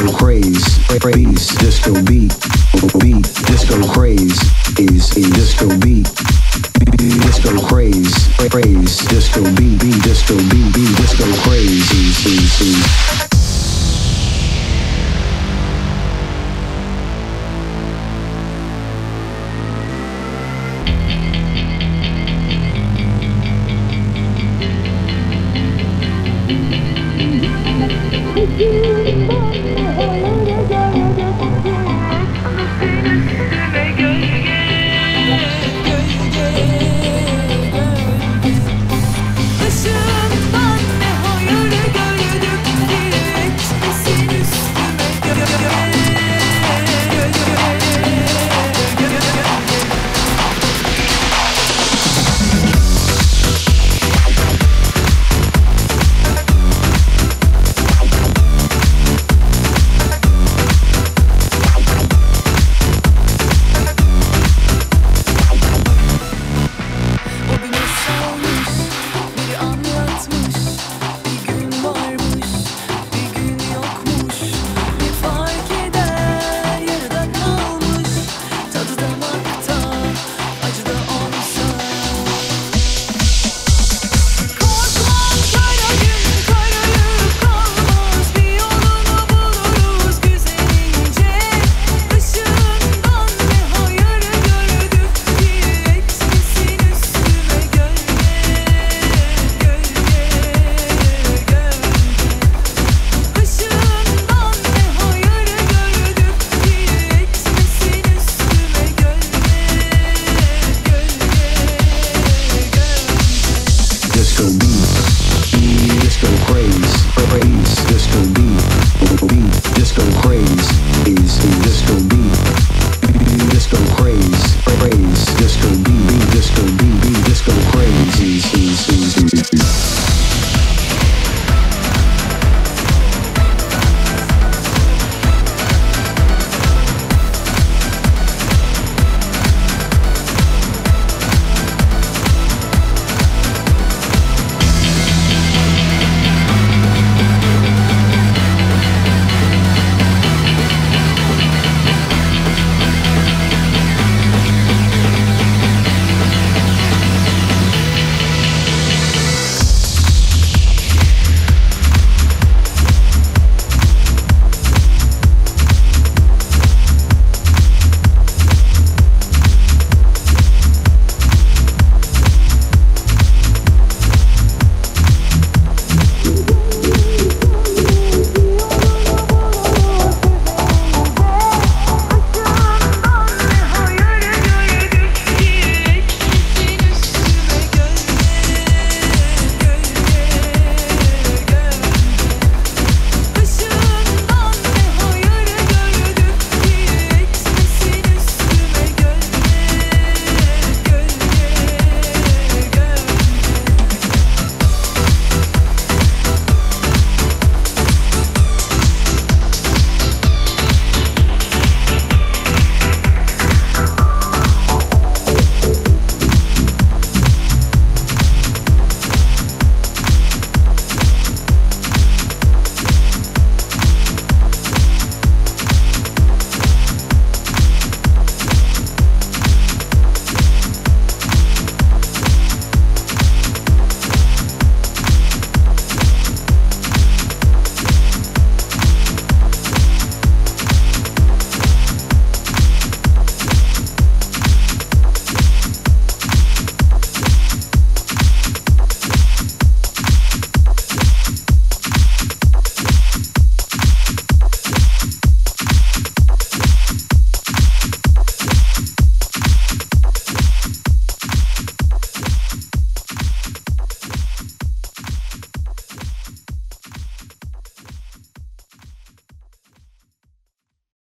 disco craze, craze, disco beat, beat, disco craze, is a disco beat. Disco craze, craze, disco beat, beat, disco beat, disco craze, is, is, is. so be